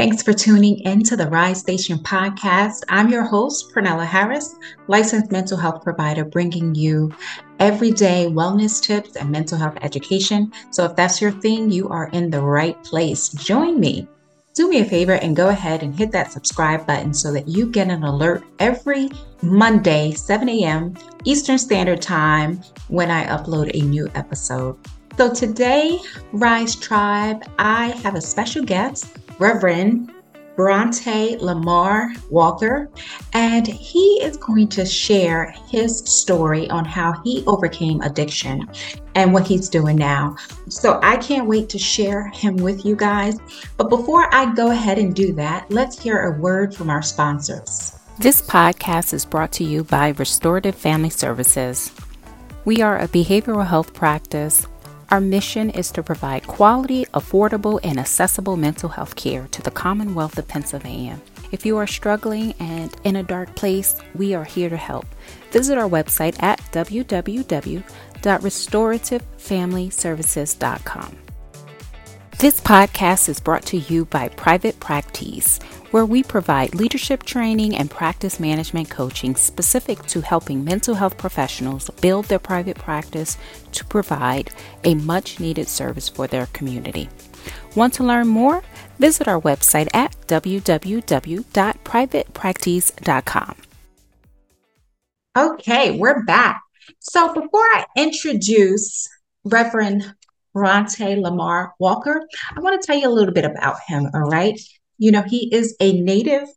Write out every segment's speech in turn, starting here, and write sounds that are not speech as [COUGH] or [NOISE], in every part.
Thanks for tuning in to the Rise Station podcast. I'm your host, Pernella Harris, licensed mental health provider, bringing you everyday wellness tips and mental health education. So if that's your thing, you are in the right place. Join me. Do me a favor and go ahead and hit that subscribe button so that you get an alert every Monday, 7 a.m. Eastern Standard Time when I upload a new episode. So today, Rise Tribe, I have a special guest. Reverend Bronte Lamar Walker, and he is going to share his story on how he overcame addiction and what he's doing now. So I can't wait to share him with you guys. But before I go ahead and do that, let's hear a word from our sponsors. This podcast is brought to you by Restorative Family Services. We are a behavioral health practice our mission is to provide quality, affordable, and accessible mental health care to the Commonwealth of Pennsylvania. If you are struggling and in a dark place, we are here to help. Visit our website at www.restorativefamilyservices.com. This podcast is brought to you by Private Practice where we provide leadership training and practice management coaching specific to helping mental health professionals build their private practice to provide a much needed service for their community. Want to learn more? Visit our website at www.privatepractice.com. Okay, we're back. So before I introduce Reverend Bronte Lamar Walker, I want to tell you a little bit about him, all right? You know, he is a native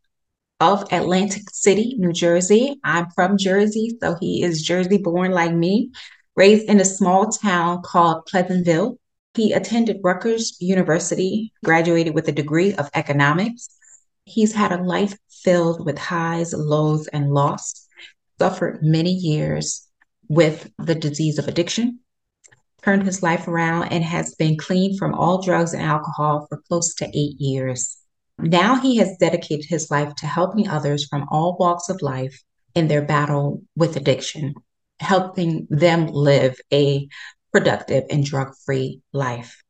of Atlantic City, New Jersey. I'm from Jersey, so he is Jersey born like me, raised in a small town called Pleasantville. He attended Rutgers University, graduated with a degree of economics. He's had a life filled with highs, lows, and loss, suffered many years with the disease of addiction, turned his life around, and has been clean from all drugs and alcohol for close to eight years. Now he has dedicated his life to helping others from all walks of life in their battle with addiction, helping them live a productive and drug free life.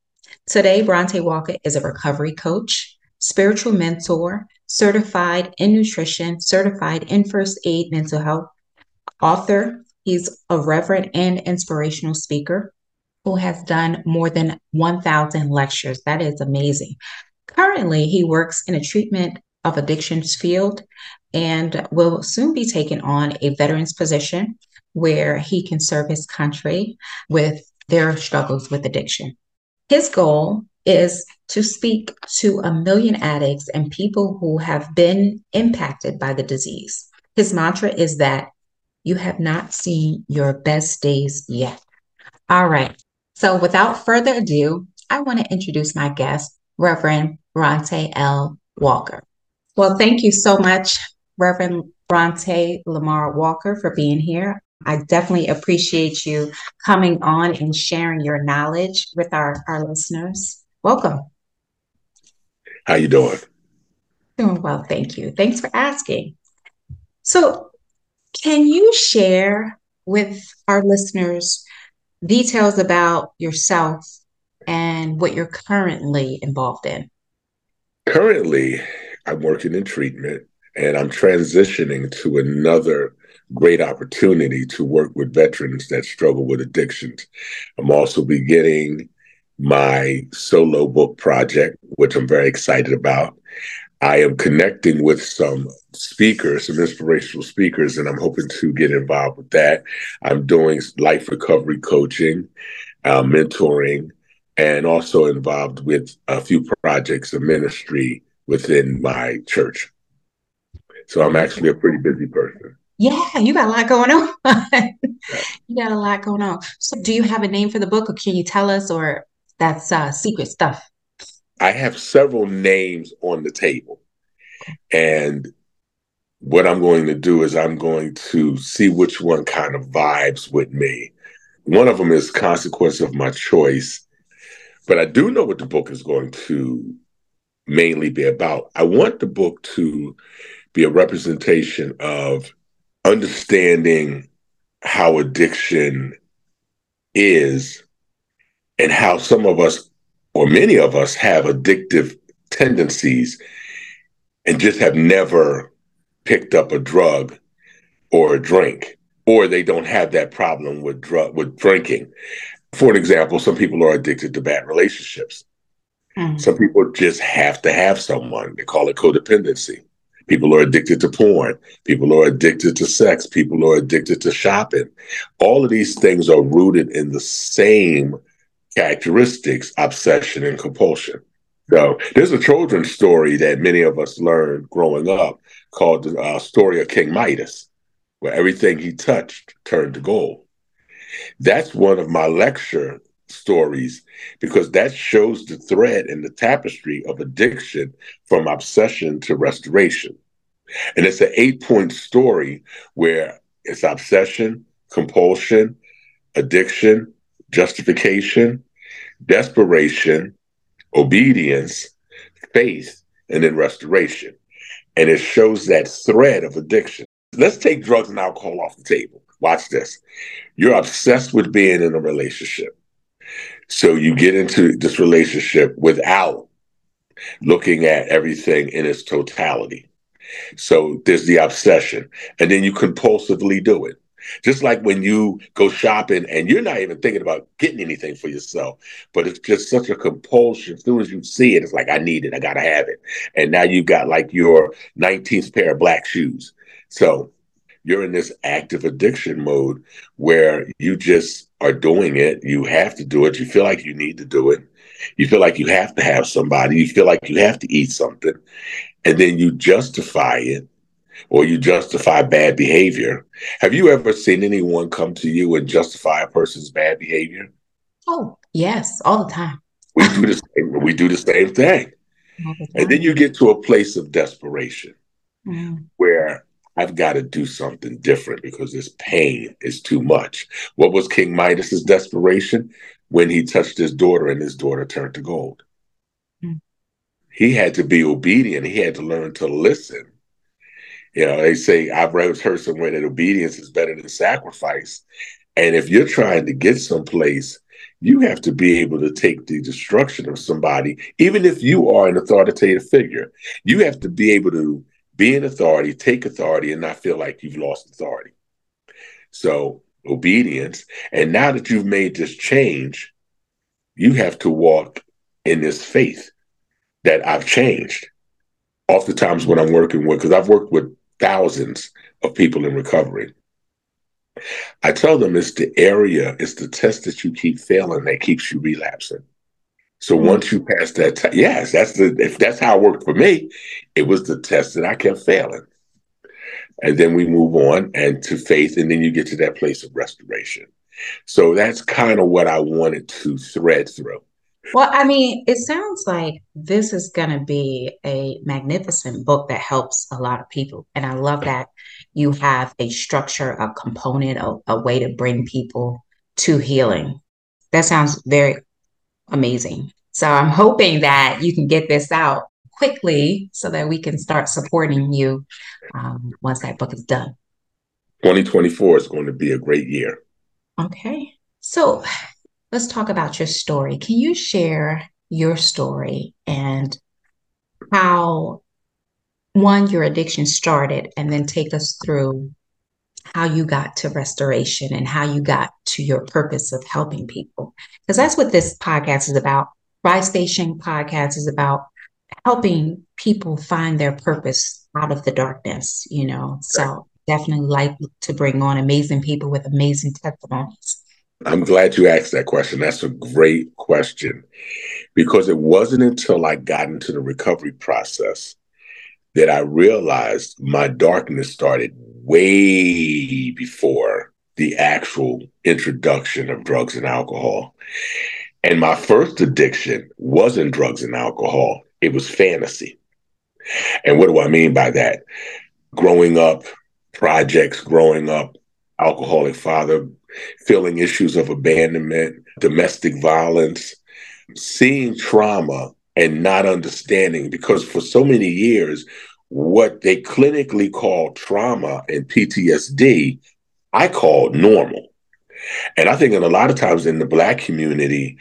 Today, Bronte Walker is a recovery coach, spiritual mentor, certified in nutrition, certified in first aid mental health, author. He's a reverend and inspirational speaker who has done more than 1,000 lectures. That is amazing. Currently, he works in a treatment of addictions field and will soon be taking on a veteran's position where he can serve his country with their struggles with addiction. His goal is to speak to a million addicts and people who have been impacted by the disease. His mantra is that you have not seen your best days yet. All right. So without further ado, I want to introduce my guest, Reverend Bronte L. Walker. Well, thank you so much, Reverend Bronte Lamar Walker, for being here. I definitely appreciate you coming on and sharing your knowledge with our, our listeners. Welcome. How you doing? Doing well, thank you. Thanks for asking. So, can you share with our listeners details about yourself and what you're currently involved in? Currently, I'm working in treatment and I'm transitioning to another great opportunity to work with veterans that struggle with addictions. I'm also beginning my solo book project, which I'm very excited about. I am connecting with some speakers, some inspirational speakers, and I'm hoping to get involved with that. I'm doing life recovery coaching, uh, mentoring, and also involved with a few projects of ministry within my church. So I'm actually a pretty busy person. Yeah, you got a lot going on. [LAUGHS] you got a lot going on. So, do you have a name for the book, or can you tell us, or that's uh, secret stuff? I have several names on the table. And what I'm going to do is I'm going to see which one kind of vibes with me. One of them is Consequence of My Choice. But I do know what the book is going to mainly be about. I want the book to be a representation of understanding how addiction is and how some of us or many of us have addictive tendencies and just have never picked up a drug or a drink, or they don't have that problem with drug with drinking. For an example, some people are addicted to bad relationships. Mm-hmm. Some people just have to have someone. They call it codependency. People are addicted to porn. People are addicted to sex. People are addicted to shopping. All of these things are rooted in the same characteristics obsession and compulsion. So there's a children's story that many of us learned growing up called the uh, story of King Midas, where everything he touched turned to gold. That's one of my lecture stories because that shows the thread in the tapestry of addiction from obsession to restoration. And it's an eight point story where it's obsession, compulsion, addiction, justification, desperation, obedience, faith, and then restoration. And it shows that thread of addiction. Let's take drugs and alcohol off the table. Watch this. You're obsessed with being in a relationship. So you get into this relationship without looking at everything in its totality. So there's the obsession, and then you compulsively do it. Just like when you go shopping and you're not even thinking about getting anything for yourself, but it's just such a compulsion. As soon as you see it, it's like, I need it, I gotta have it. And now you've got like your 19th pair of black shoes. So you're in this active addiction mode where you just are doing it. You have to do it. You feel like you need to do it. You feel like you have to have somebody. You feel like you have to eat something. And then you justify it or you justify bad behavior. Have you ever seen anyone come to you and justify a person's bad behavior? Oh, yes, all the time. we do the same, we do the same thing. The and then you get to a place of desperation mm. where I've got to do something different because this pain is too much. What was King Midas's desperation? When he touched his daughter and his daughter turned to gold. Mm. He had to be obedient. He had to learn to listen. You know, they say, I've heard somewhere that obedience is better than sacrifice. And if you're trying to get someplace, you have to be able to take the destruction of somebody, even if you are an authoritative figure. You have to be able to be in authority, take authority, and not feel like you've lost authority. So, obedience. And now that you've made this change, you have to walk in this faith that I've changed. Oftentimes, when I'm working with, because I've worked with thousands of people in recovery, I tell them it's the area, it's the test that you keep failing that keeps you relapsing. So mm-hmm. once you pass that, yes, that's the if that's how it worked for me, it was the test that I kept failing, and then we move on and to faith, and then you get to that place of restoration. So that's kind of what I wanted to thread through. Well, I mean, it sounds like this is going to be a magnificent book that helps a lot of people. And I love that you have a structure, a component, a, a way to bring people to healing. That sounds very amazing. So I'm hoping that you can get this out quickly so that we can start supporting you um, once that book is done. 2024 is going to be a great year. Okay. So let's talk about your story. Can you share your story and how one, your addiction started, and then take us through how you got to restoration and how you got to your purpose of helping people. Because that's what this podcast is about. Rise Station podcast is about helping people find their purpose out of the darkness, you know. So definitely like to bring on amazing people with amazing testimonies. I'm glad you asked that question. That's a great question because it wasn't until I got into the recovery process that I realized my darkness started way before the actual introduction of drugs and alcohol. And my first addiction wasn't drugs and alcohol, it was fantasy. And what do I mean by that? Growing up, projects, growing up, alcoholic father, feeling issues of abandonment, domestic violence, seeing trauma and not understanding because for so many years, what they clinically call trauma and PTSD, I call normal. And I think that a lot of times in the Black community,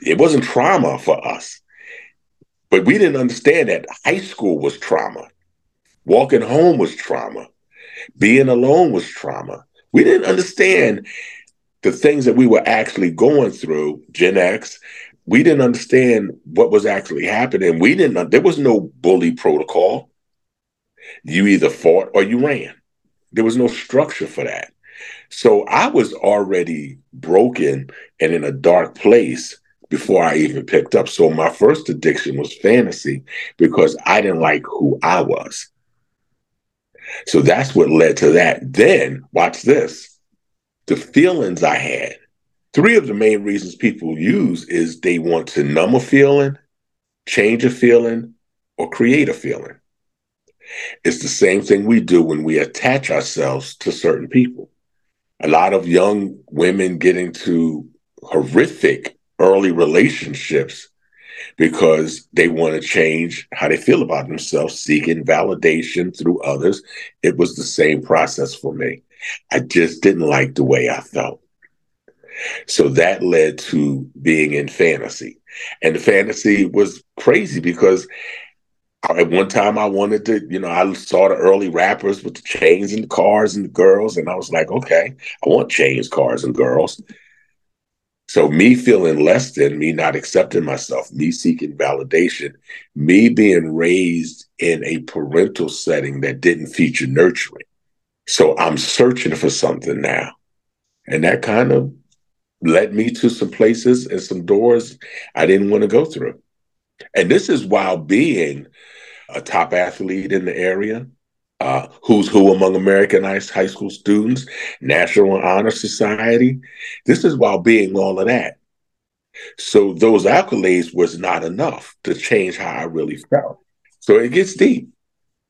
it wasn't trauma for us. But we didn't understand that high school was trauma. Walking home was trauma. Being alone was trauma. We didn't understand the things that we were actually going through, Gen X. We didn't understand what was actually happening. We didn't, there was no bully protocol. You either fought or you ran. There was no structure for that. So I was already broken and in a dark place before I even picked up. So my first addiction was fantasy because I didn't like who I was. So that's what led to that. Then, watch this the feelings I had. Three of the main reasons people use is they want to numb a feeling, change a feeling, or create a feeling. It's the same thing we do when we attach ourselves to certain people. A lot of young women get into horrific early relationships because they want to change how they feel about themselves, seeking validation through others. It was the same process for me. I just didn't like the way I felt. So that led to being in fantasy. And the fantasy was crazy because at one time I wanted to, you know, I saw the early rappers with the chains and the cars and the girls, and I was like, okay, I want chains, cars, and girls. So me feeling less than, me not accepting myself, me seeking validation, me being raised in a parental setting that didn't feature nurturing. So I'm searching for something now. And that kind of led me to some places and some doors I didn't want to go through. And this is while being a top athlete in the area, uh, who's who among American high school students, National Honor Society. This is while being all of that. So those accolades was not enough to change how I really felt. So it gets deep.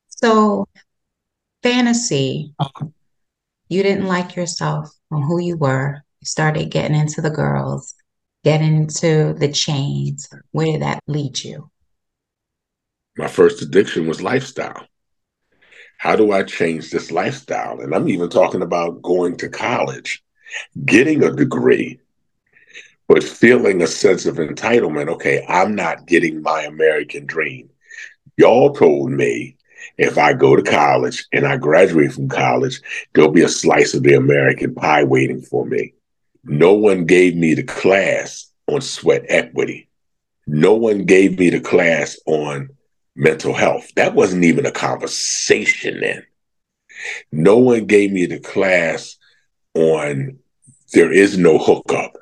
So fantasy, you didn't like yourself on who you were. You started getting into the girls, getting into the chains. Where did that lead you? My first addiction was lifestyle how do I change this lifestyle? And I'm even talking about going to college, getting a degree, but feeling a sense of entitlement. Okay, I'm not getting my American dream. Y'all told me if I go to college and I graduate from college, there'll be a slice of the American pie waiting for me. No one gave me the class on sweat equity. No one gave me the class on mental health. That wasn't even a conversation then. No one gave me the class on there is no hookup.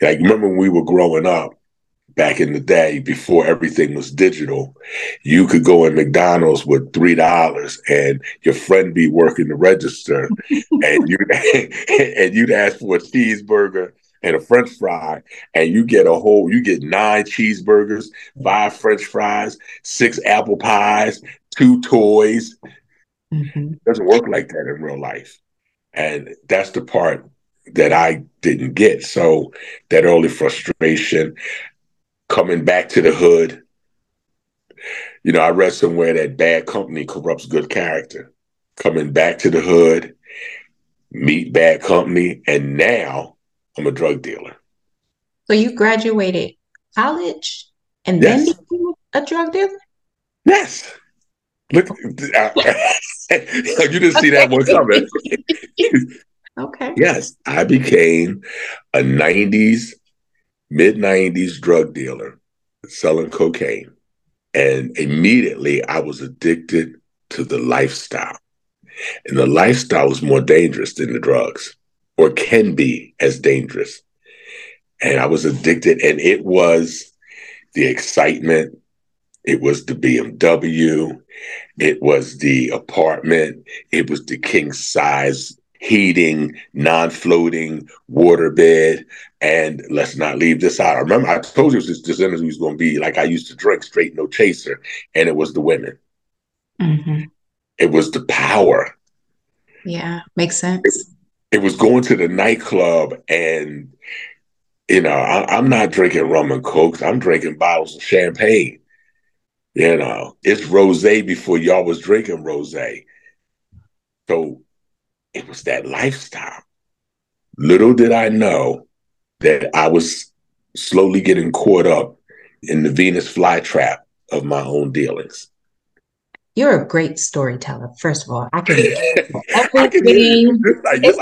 Like, remember when we were growing up back in the day before everything was digital, you could go in McDonald's with $3 and your friend be working the register and you [LAUGHS] and you'd ask for a cheeseburger and a french fry and you get a whole you get nine cheeseburgers five french fries six apple pies two toys. Mm-hmm. it doesn't work like that in real life. And that's the part that i didn't get. So that early frustration coming back to the hood. You know i read somewhere that bad company corrupts good character. Coming back to the hood meet bad company and now I'm a drug dealer. So you graduated college and yes. then became a drug dealer? Yes. Look, I, [LAUGHS] you didn't see that one coming. [LAUGHS] okay. Yes, I became a 90s, mid 90s drug dealer selling cocaine. And immediately I was addicted to the lifestyle. And the lifestyle was more dangerous than the drugs or can be as dangerous. And I was addicted, and it was the excitement, it was the BMW, it was the apartment, it was the king size heating, non-floating water bed. And let's not leave this out. I remember I told you this, this energy was going to be like I used to drink straight, no chaser, and it was the women. Mm-hmm. It was the power. Yeah, makes sense it was going to the nightclub and you know I, am not drinking rum and cokes. I'm drinking bottles of champagne. You know it's rose before y'all was drinking rose so it was that lifestyle. Little did i know that i was slowly getting caught up in the Venus flytrap of my own dealings. You're a great storyteller. First of all, I can everything. [LAUGHS] I can like,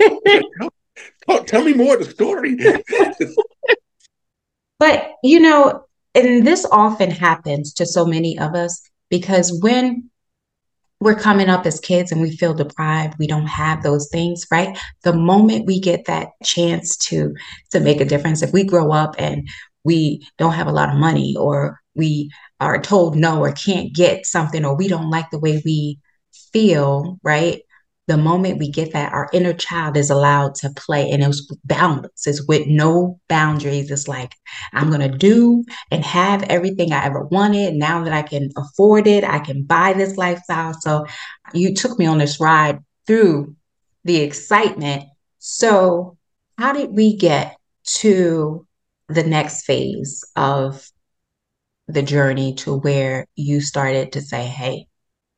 like, [LAUGHS] tell, tell me more of the story. [LAUGHS] but you know, and this often happens to so many of us because when we're coming up as kids and we feel deprived we don't have those things right the moment we get that chance to to make a difference if we grow up and we don't have a lot of money or we are told no or can't get something or we don't like the way we feel right the moment we get that, our inner child is allowed to play and it's boundless. It's with no boundaries. It's like, I'm going to do and have everything I ever wanted. Now that I can afford it, I can buy this lifestyle. So you took me on this ride through the excitement. So, how did we get to the next phase of the journey to where you started to say, hey,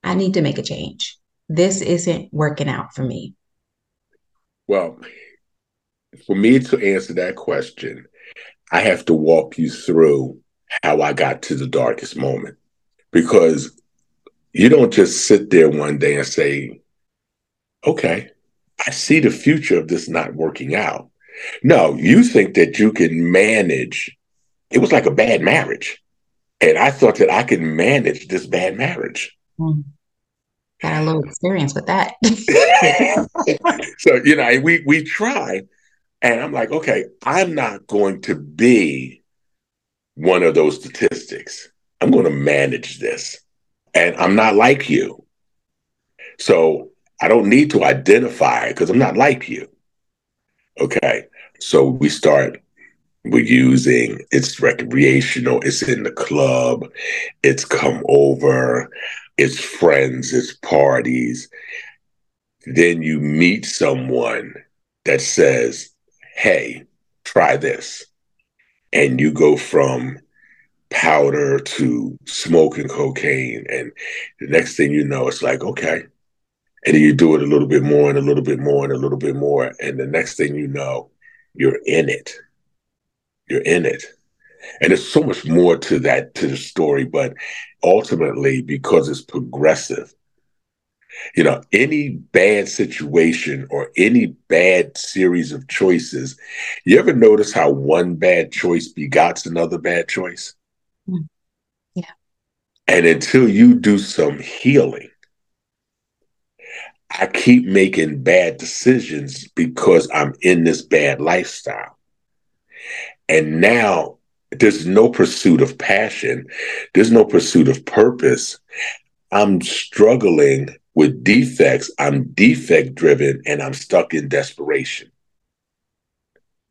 I need to make a change? this isn't working out for me? Well, for me to answer that question, I have to walk you through how I got to the darkest moment because you don't just sit there one day and say, okay, I see the future of this not working out. No, you think that you can manage. It was like a bad marriage. And I thought that I could manage this bad marriage. Mm got a little experience with that. [LAUGHS] so you know, we we try, and I'm like, okay, I'm not going to be one of those statistics. I'm going to manage this, and I'm not like you. So I don't need to identify because I'm not like you. Okay, so we start. We're using it's recreational. It's in the club. It's come over it's friends, it's parties. Then you meet someone that says, hey, try this. And you go from powder to smoking cocaine. And the next thing you know, it's like, okay. And then you do it a little bit more and a little bit more and a little bit more. And the next thing you know, you're in it. You're in it. And there's so much more to that, to the story, but ultimately, because it's progressive, you know, any bad situation or any bad series of choices, you ever notice how one bad choice begots another bad choice? Mm. Yeah. And until you do some healing, I keep making bad decisions because I'm in this bad lifestyle. And now there's no pursuit of passion. There's no pursuit of purpose. I'm struggling with defects. I'm defect driven and I'm stuck in desperation.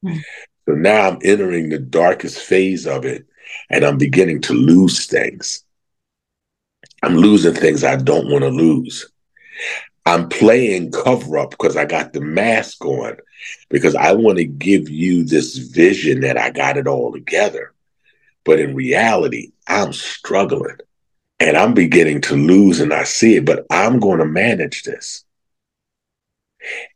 Mm. So now I'm entering the darkest phase of it and I'm beginning to lose things. I'm losing things I don't want to lose. I'm playing cover up because I got the mask on because I want to give you this vision that I got it all together. But in reality, I'm struggling and I'm beginning to lose and I see it, but I'm going to manage this.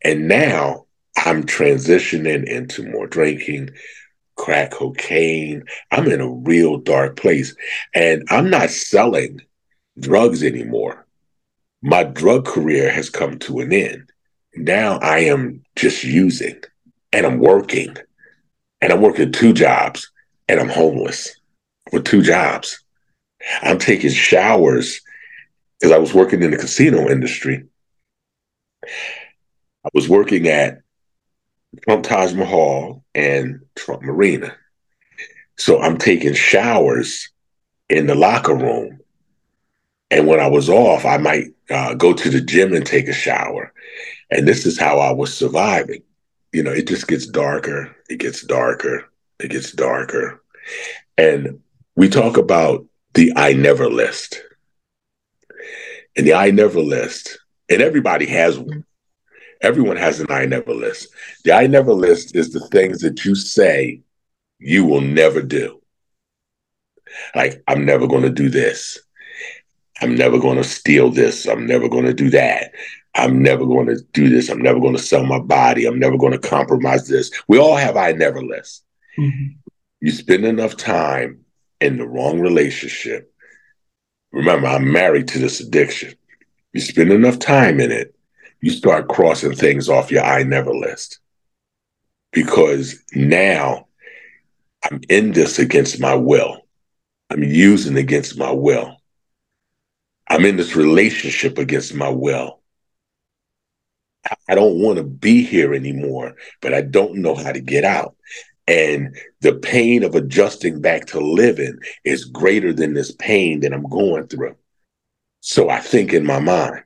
And now I'm transitioning into more drinking, crack cocaine. I'm in a real dark place and I'm not selling drugs anymore. My drug career has come to an end. Now I am just using and I'm working and I'm working two jobs and I'm homeless with two jobs. I'm taking showers because I was working in the casino industry. I was working at Trump Taj Mahal and Trump Marina. So I'm taking showers in the locker room. And when I was off, I might uh, go to the gym and take a shower. And this is how I was surviving. You know, it just gets darker, it gets darker, it gets darker. And we talk about the I never list. And the I never list, and everybody has one. Everyone has an I never list. The I never list is the things that you say you will never do. Like, I'm never going to do this. I'm never going to steal this. I'm never going to do that. I'm never going to do this. I'm never going to sell my body. I'm never going to compromise this. We all have I never lists. Mm-hmm. You spend enough time in the wrong relationship. Remember, I'm married to this addiction. You spend enough time in it, you start crossing things off your I never list. Because now I'm in this against my will. I'm using against my will. I'm in this relationship against my will. I don't want to be here anymore, but I don't know how to get out. And the pain of adjusting back to living is greater than this pain that I'm going through. So I think in my mind.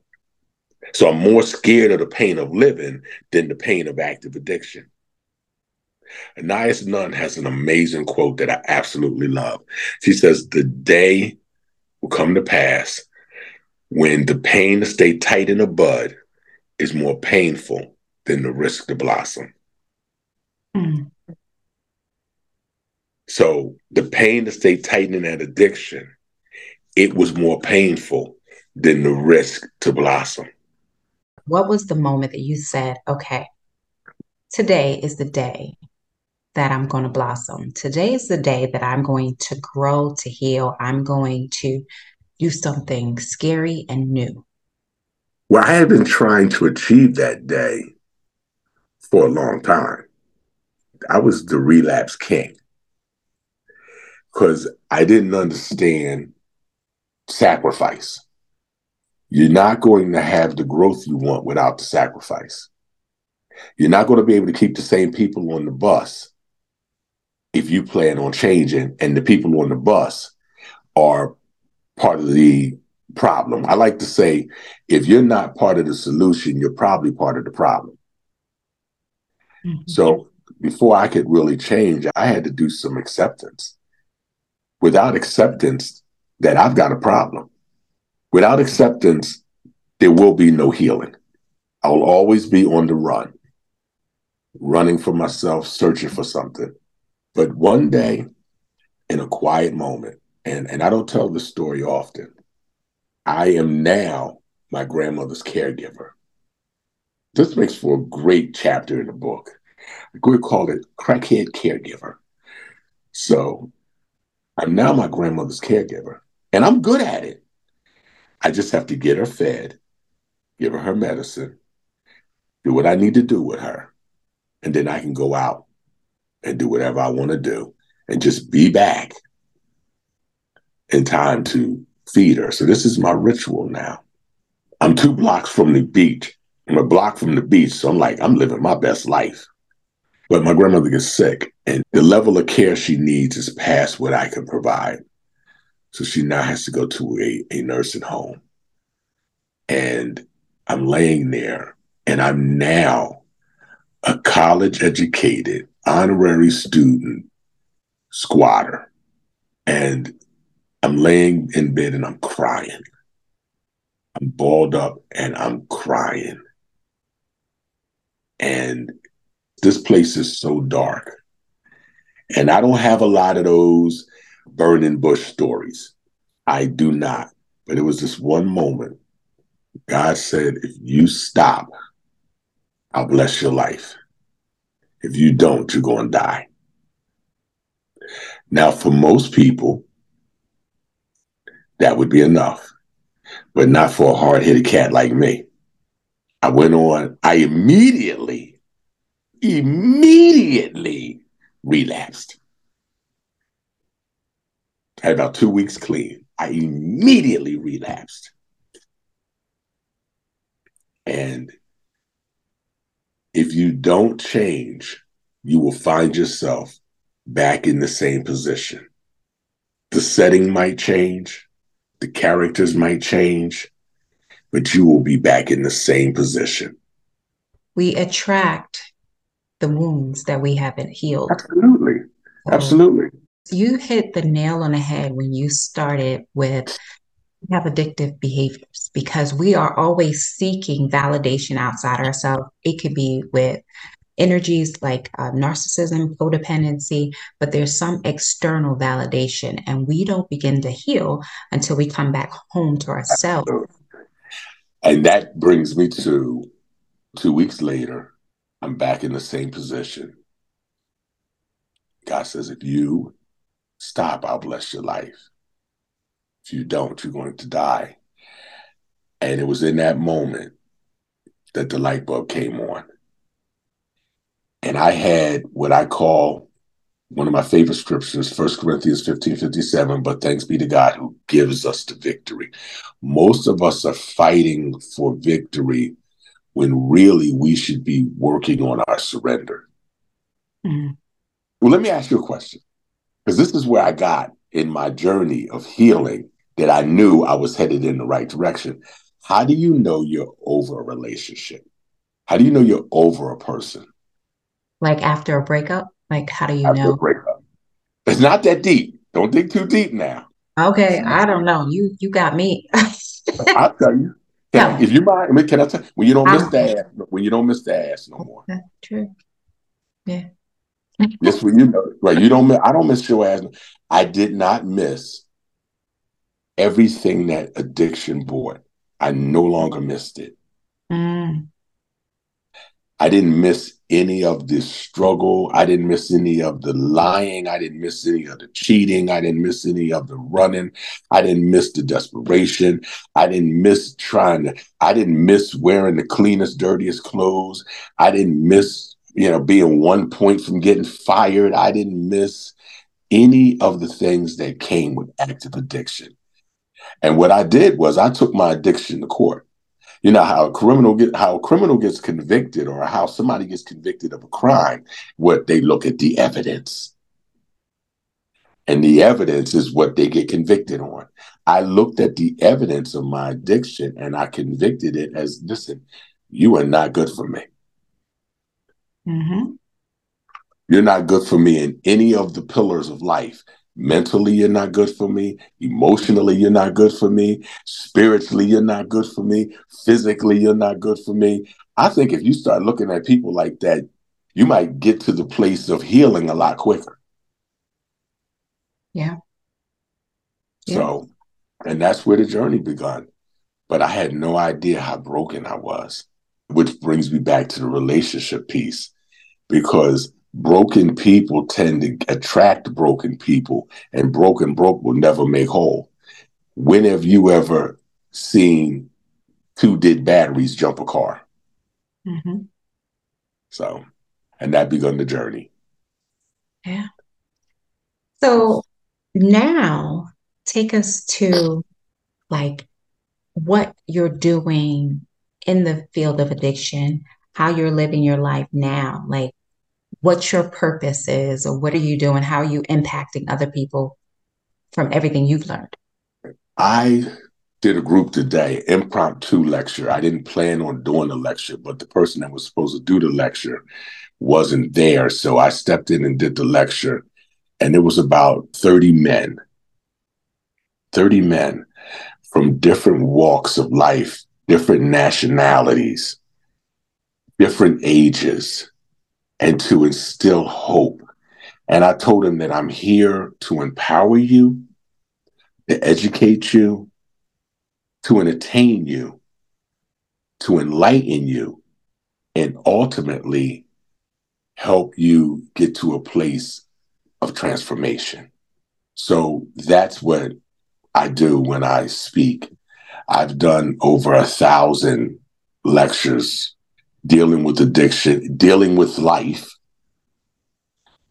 So I'm more scared of the pain of living than the pain of active addiction. Anais Nin has an amazing quote that I absolutely love. She says, The day will come to pass when the pain to stay tight in a bud is more painful than the risk to blossom. Mm. So the pain to stay tight in that addiction, it was more painful than the risk to blossom. What was the moment that you said, okay, today is the day that I'm going to blossom. Today is the day that I'm going to grow, to heal. I'm going to do something scary and new. Well, I had been trying to achieve that day for a long time. I was the relapse king because I didn't understand sacrifice. You're not going to have the growth you want without the sacrifice. You're not going to be able to keep the same people on the bus if you plan on changing and the people on the bus are part of the problem. I like to say if you're not part of the solution, you're probably part of the problem. Mm-hmm. So before I could really change, I had to do some acceptance. Without acceptance, that I've got a problem. Without acceptance, there will be no healing. I will always be on the run, running for myself, searching for something. But one day, in a quiet moment, and, and I don't tell this story often, I am now my grandmother's caregiver. This makes for a great chapter in the book. Could call it Crackhead Caregiver. So I'm now my grandmother's caregiver, and I'm good at it. I just have to get her fed, give her her medicine, do what I need to do with her, and then I can go out and do whatever I want to do and just be back in time to her. So this is my ritual now. I'm two blocks from the beach. I'm a block from the beach. So I'm like, I'm living my best life. But my grandmother gets sick and the level of care she needs is past what I can provide. So she now has to go to a, a nursing home. And I'm laying there and I'm now a college educated honorary student squatter. And I'm laying in bed and I'm crying. I'm balled up and I'm crying. And this place is so dark. And I don't have a lot of those burning bush stories. I do not. But it was this one moment. God said, if you stop, I'll bless your life. If you don't, you're going to die. Now, for most people, that would be enough, but not for a hard headed cat like me. I went on, I immediately, immediately relapsed. I had about two weeks clean. I immediately relapsed. And if you don't change, you will find yourself back in the same position. The setting might change, the characters might change, but you will be back in the same position. We attract the wounds that we haven't healed. Absolutely. Absolutely. You hit the nail on the head when you started with have addictive behaviors because we are always seeking validation outside ourselves. It could be with energies like uh, narcissism, codependency, but there's some external validation, and we don't begin to heal until we come back home to ourselves. And that brings me to two weeks later, I'm back in the same position. God says, if you stop, I'll bless your life. If you don't, you're going to die. And it was in that moment that the light bulb came on. And I had what I call one of my favorite scriptures, First Corinthians 15 57. But thanks be to God who gives us the victory. Most of us are fighting for victory when really we should be working on our surrender. Mm-hmm. Well, let me ask you a question, because this is where I got in my journey of healing that I knew I was headed in the right direction. How do you know you're over a relationship? How do you know you're over a person? Like after a breakup? Like how do you after know? A breakup. It's not that deep. Don't dig too deep now. Okay, I don't know. You you got me. I'll tell you. [LAUGHS] Can, If you mind, can I tell when you don't miss the ass, when you don't miss the ass no more. That's true. Yeah. Just when you know, right? You don't. I don't miss your ass. I did not miss everything that addiction brought. I no longer missed it. Mm. I didn't miss any of the struggle. I didn't miss any of the lying. I didn't miss any of the cheating. I didn't miss any of the running. I didn't miss the desperation. I didn't miss trying to, I didn't miss wearing the cleanest, dirtiest clothes. I didn't miss, you know, being one point from getting fired. I didn't miss any of the things that came with active addiction. And what I did was I took my addiction to court you know how a criminal get how a criminal gets convicted or how somebody gets convicted of a crime what they look at the evidence. And the evidence is what they get convicted on. I looked at the evidence of my addiction and i convicted it as listen you are not good for me. Mm-hmm. you're not good for me in any of the pillars of life mentally you're not good for me. Emotionally you're not good for me. Spiritually you're not good for me. Physically you're not good for me. I think if you start looking at people like that you might get to the place of healing a lot quicker. Yeah, yeah. so and that's where the journey begun. But i had no idea how broken i was which brings me back to the relationship piece. Because broken people tend to attract broken people, and broken broke will never make whole. When have you ever seen two dead batteries jump a car? Mm-hmm. So, and that begun the journey. Yeah. So now take us to like what you're doing in the field of addiction, how you're living your life now. Like, what your purpose is or what are you doing how are you impacting other people from everything you've learned? I did a group today impromptu lecture. I didn't plan on doing a lecture but the person that was supposed to do the lecture wasn't there. So i stepped in and did the lecture and it was about 30 men. 30 men from different walks of life different nationalities different ages and to instill hope. And I told him that I'm here to empower you, to educate you, to entertain you, to enlighten you, and ultimately help you get to a place of transformation. So that's what I do when I speak. I've done over a thousand lectures dealing with addiction, dealing with life,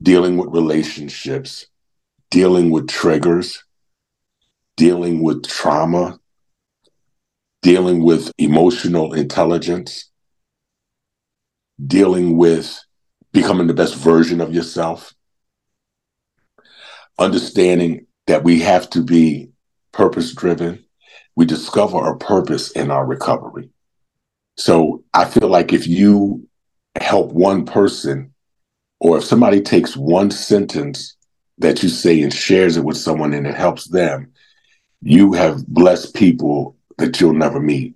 dealing with relationships, dealing with triggers, dealing with trauma, dealing with emotional intelligence, dealing with becoming the best version of yourself, understanding that we have to be purpose driven. We discover our purpose in our recovery. So I feel like if you help one person, or if somebody takes one sentence that you say and shares it with someone and it helps them, you have blessed people that you'll never meet.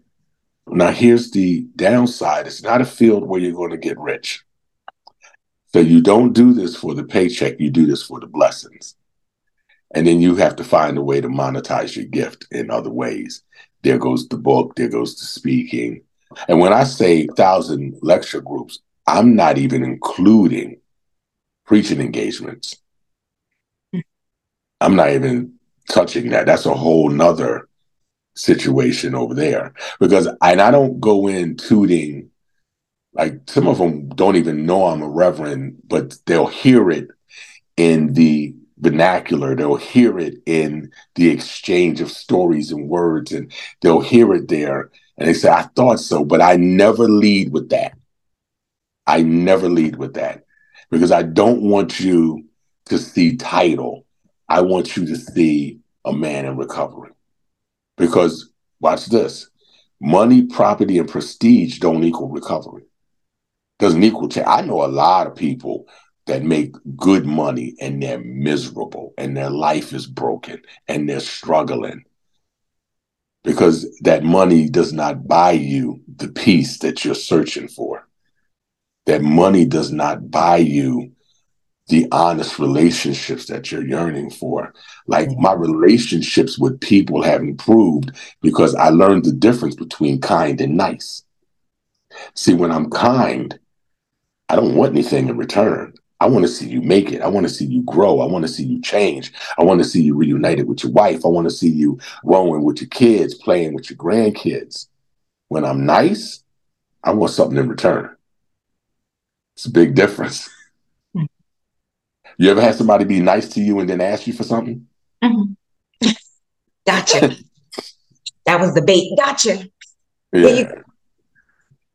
Now, here's the downside it's not a field where you're going to get rich. So you don't do this for the paycheck, you do this for the blessings. And then you have to find a way to monetize your gift in other ways. There goes the book, there goes the speaking, and when I say thousand lecture groups, I'm not even including preaching engagements. I'm not even touching that. That's a whole nother situation over there. Because I, and I don't go in tooting like some of them don't even know I'm a reverend, but they'll hear it in the vernacular. They'll hear it in the exchange of stories and words, and they'll hear it there. And they say, I thought so, but I never lead with that. I never lead with that because I don't want you to see title. I want you to see a man in recovery. Because watch this money, property, and prestige don't equal recovery. Doesn't equal. I know a lot of people that make good money and they're miserable and their life is broken and they're struggling because that money does not buy you the peace that you're searching for. That money does not buy you the honest relationships that you're yearning for. Like mm-hmm. my relationships with people have improved because I learned the difference between kind and nice. See, when I'm kind, I don't want anything in return. I want to see you make it. I want to see you grow. I want to see you change. I want to see you reunited with your wife. I want to see you growing with your kids, playing with your grandkids. When I'm nice, I want something in return. It's a big difference. [LAUGHS] You ever had somebody be nice to you and then ask you for something? Mm-hmm. [LAUGHS] Gotcha. [LAUGHS] that was the bait. Gotcha. Yeah.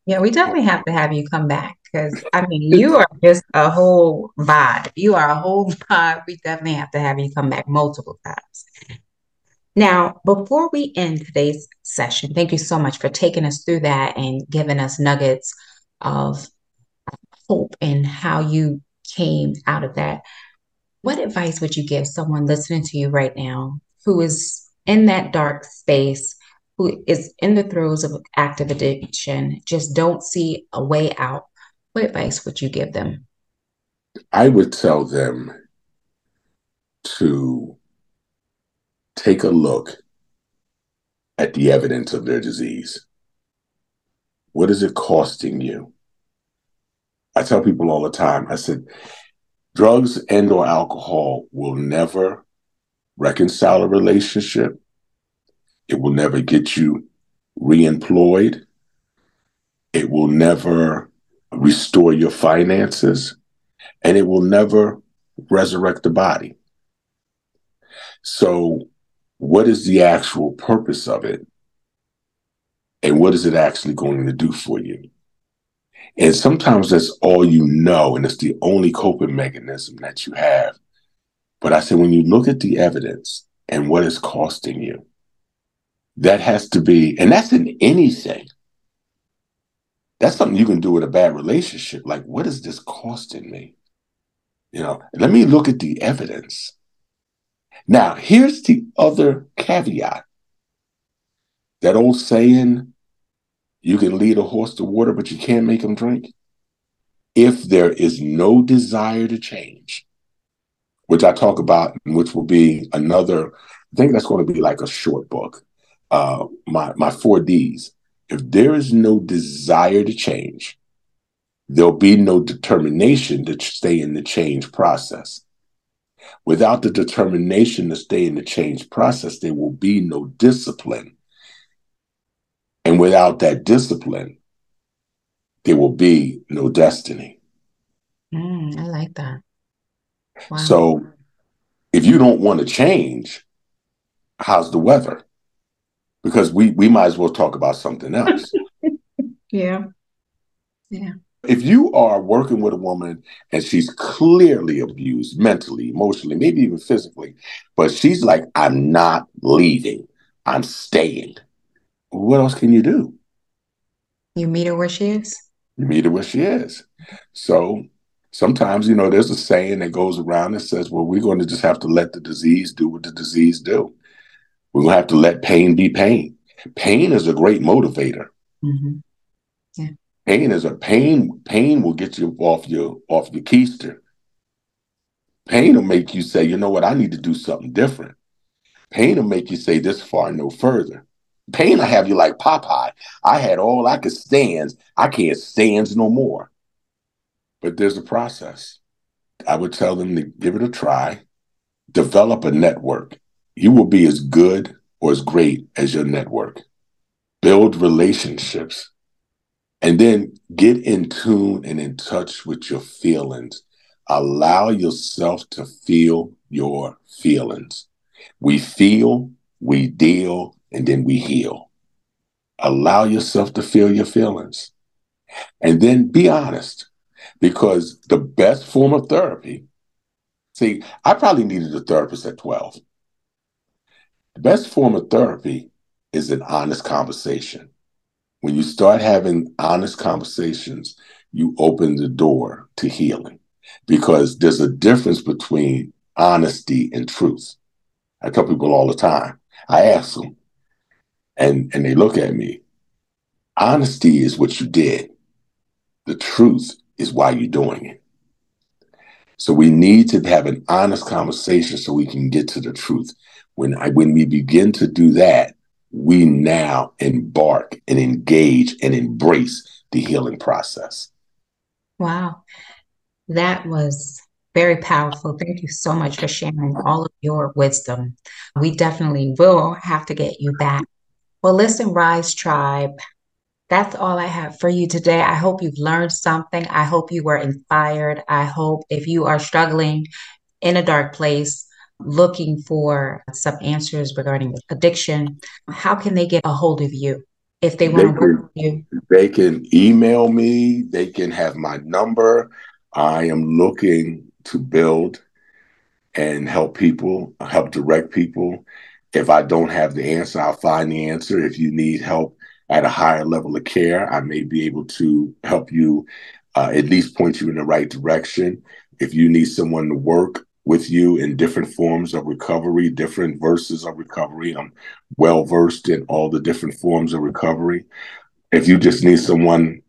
Yeah, we definitely have to have you come back because I mean [LAUGHS] you are just a whole vibe. You are a whole [LAUGHS] vibe. We definitely have to have you come back multiple times. Now, before we end today's session, thank you so much for taking us through that and giving us nuggets of hope and how you came out of that, what advice would you give someone listening to you right now who is in that dark space, who is in the throes of active addiction, just don't see a way out? What advice would you give them? I would tell them to take a look at the evidence of their disease. What is it costing you? I tell people all the time, I said, drugs and or alcohol will never reconcile a relationship. It will never get you reemployed. It will never restore your finances. And it will never resurrect the body. So, what is the actual purpose of it? And what is it actually going to do for you? And sometimes that's all you know, and it's the only coping mechanism that you have. But I say, when you look at the evidence and what it's costing you, that has to be, and that's in anything. That's something you can do with a bad relationship. Like, what is this costing me? You know, let me look at the evidence. Now, here's the other caveat. That old saying, you can lead a horse to water, but you can't make him drink. If there is no desire to change, which I talk about, which will be another, I think that's going to be like a short book. Uh, my my four D's. If there is no desire to change, there'll be no determination to stay in the change process. Without the determination to stay in the change process, there will be no discipline and without that discipline, there will be no destiny. Mm, I like that. Wow. So if you don't want to change, how's the weather? Because we we might as well talk about something else. [LAUGHS] yeah. Yeah. If you are working with a woman and she's clearly abused mentally, emotionally, maybe even physically, but she's like, I'm not leaving, I'm staying what else can you do? You meet her where she is. You meet her where she is. So sometimes, you know, there's a saying that goes around that says, well, we're going to just have to let the disease do what the disease do. We're going to have to let pain be pain. Pain is a great motivator. Mm-hmm. Yeah. Pain is a pain. Pain will get you off your off your keister. Pain will make you say, you know what, I need to do something different. Pain will make you say this far, no further. Pain will have you like Popeye. I had all I could stand. I can't stand no more. But there's a process. I would tell them to give it a try. develop a network. You will be as good or as great as your network. Build relationships and then get in tune and in touch with your feelings. Allow yourself to feel your feelings. We feel, we deal, and then we heal. Allow yourself to feel your feelings. And then be honest, because the best form of therapy, see, I probably needed a therapist at 12. The best form of therapy is an honest conversation. When you start having honest conversations, you open the door to healing because there's a difference between honesty and truth. I tell people all the time. I ask them, and and they look at me. Honesty is what you did. The truth is why you're doing it. So we need to have an honest conversation so we can get to the truth. When I, when we begin to do that, we now embark and engage and embrace the healing process. Wow. That was very powerful. Thank you so much for sharing all of your wisdom. We definitely will have to get you back. Well, listen, Rise Tribe, that's all I have for you today. I hope you've learned something. I hope you were inspired. I hope if you are struggling in a dark place, looking for some answers regarding addiction, how can they get a hold of you if they want to work with you? They can email me, they can have my number. I am looking to build and help people, help direct people. If I don't have the answer, I'll find the answer. If you need help at a higher level of care, I may be able to help you uh, at least point you in the right direction. If you need someone to work with you in different forms of recovery, different verses of recovery, I'm well versed in all the different forms of recovery. If you just need someone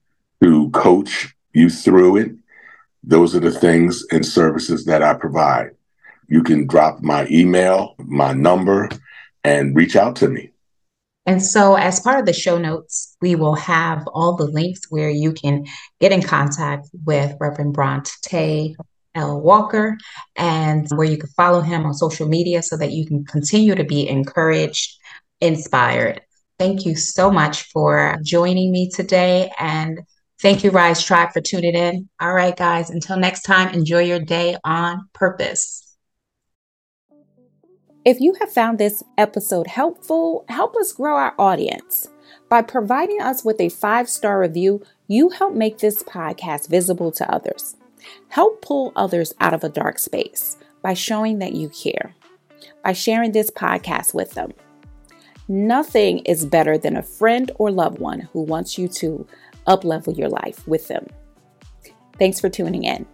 to coach you through it, those are the things and services that I provide. You can drop my email, my number, and reach out to me. And so, as part of the show notes, we will have all the links where you can get in contact with Reverend Bronte L. Walker and where you can follow him on social media so that you can continue to be encouraged, inspired. Thank you so much for joining me today. And thank you, Rise Tribe, for tuning in. All right, guys, until next time, enjoy your day on purpose. If you have found this episode helpful, help us grow our audience. By providing us with a five star review, you help make this podcast visible to others. Help pull others out of a dark space by showing that you care, by sharing this podcast with them. Nothing is better than a friend or loved one who wants you to uplevel your life with them. Thanks for tuning in.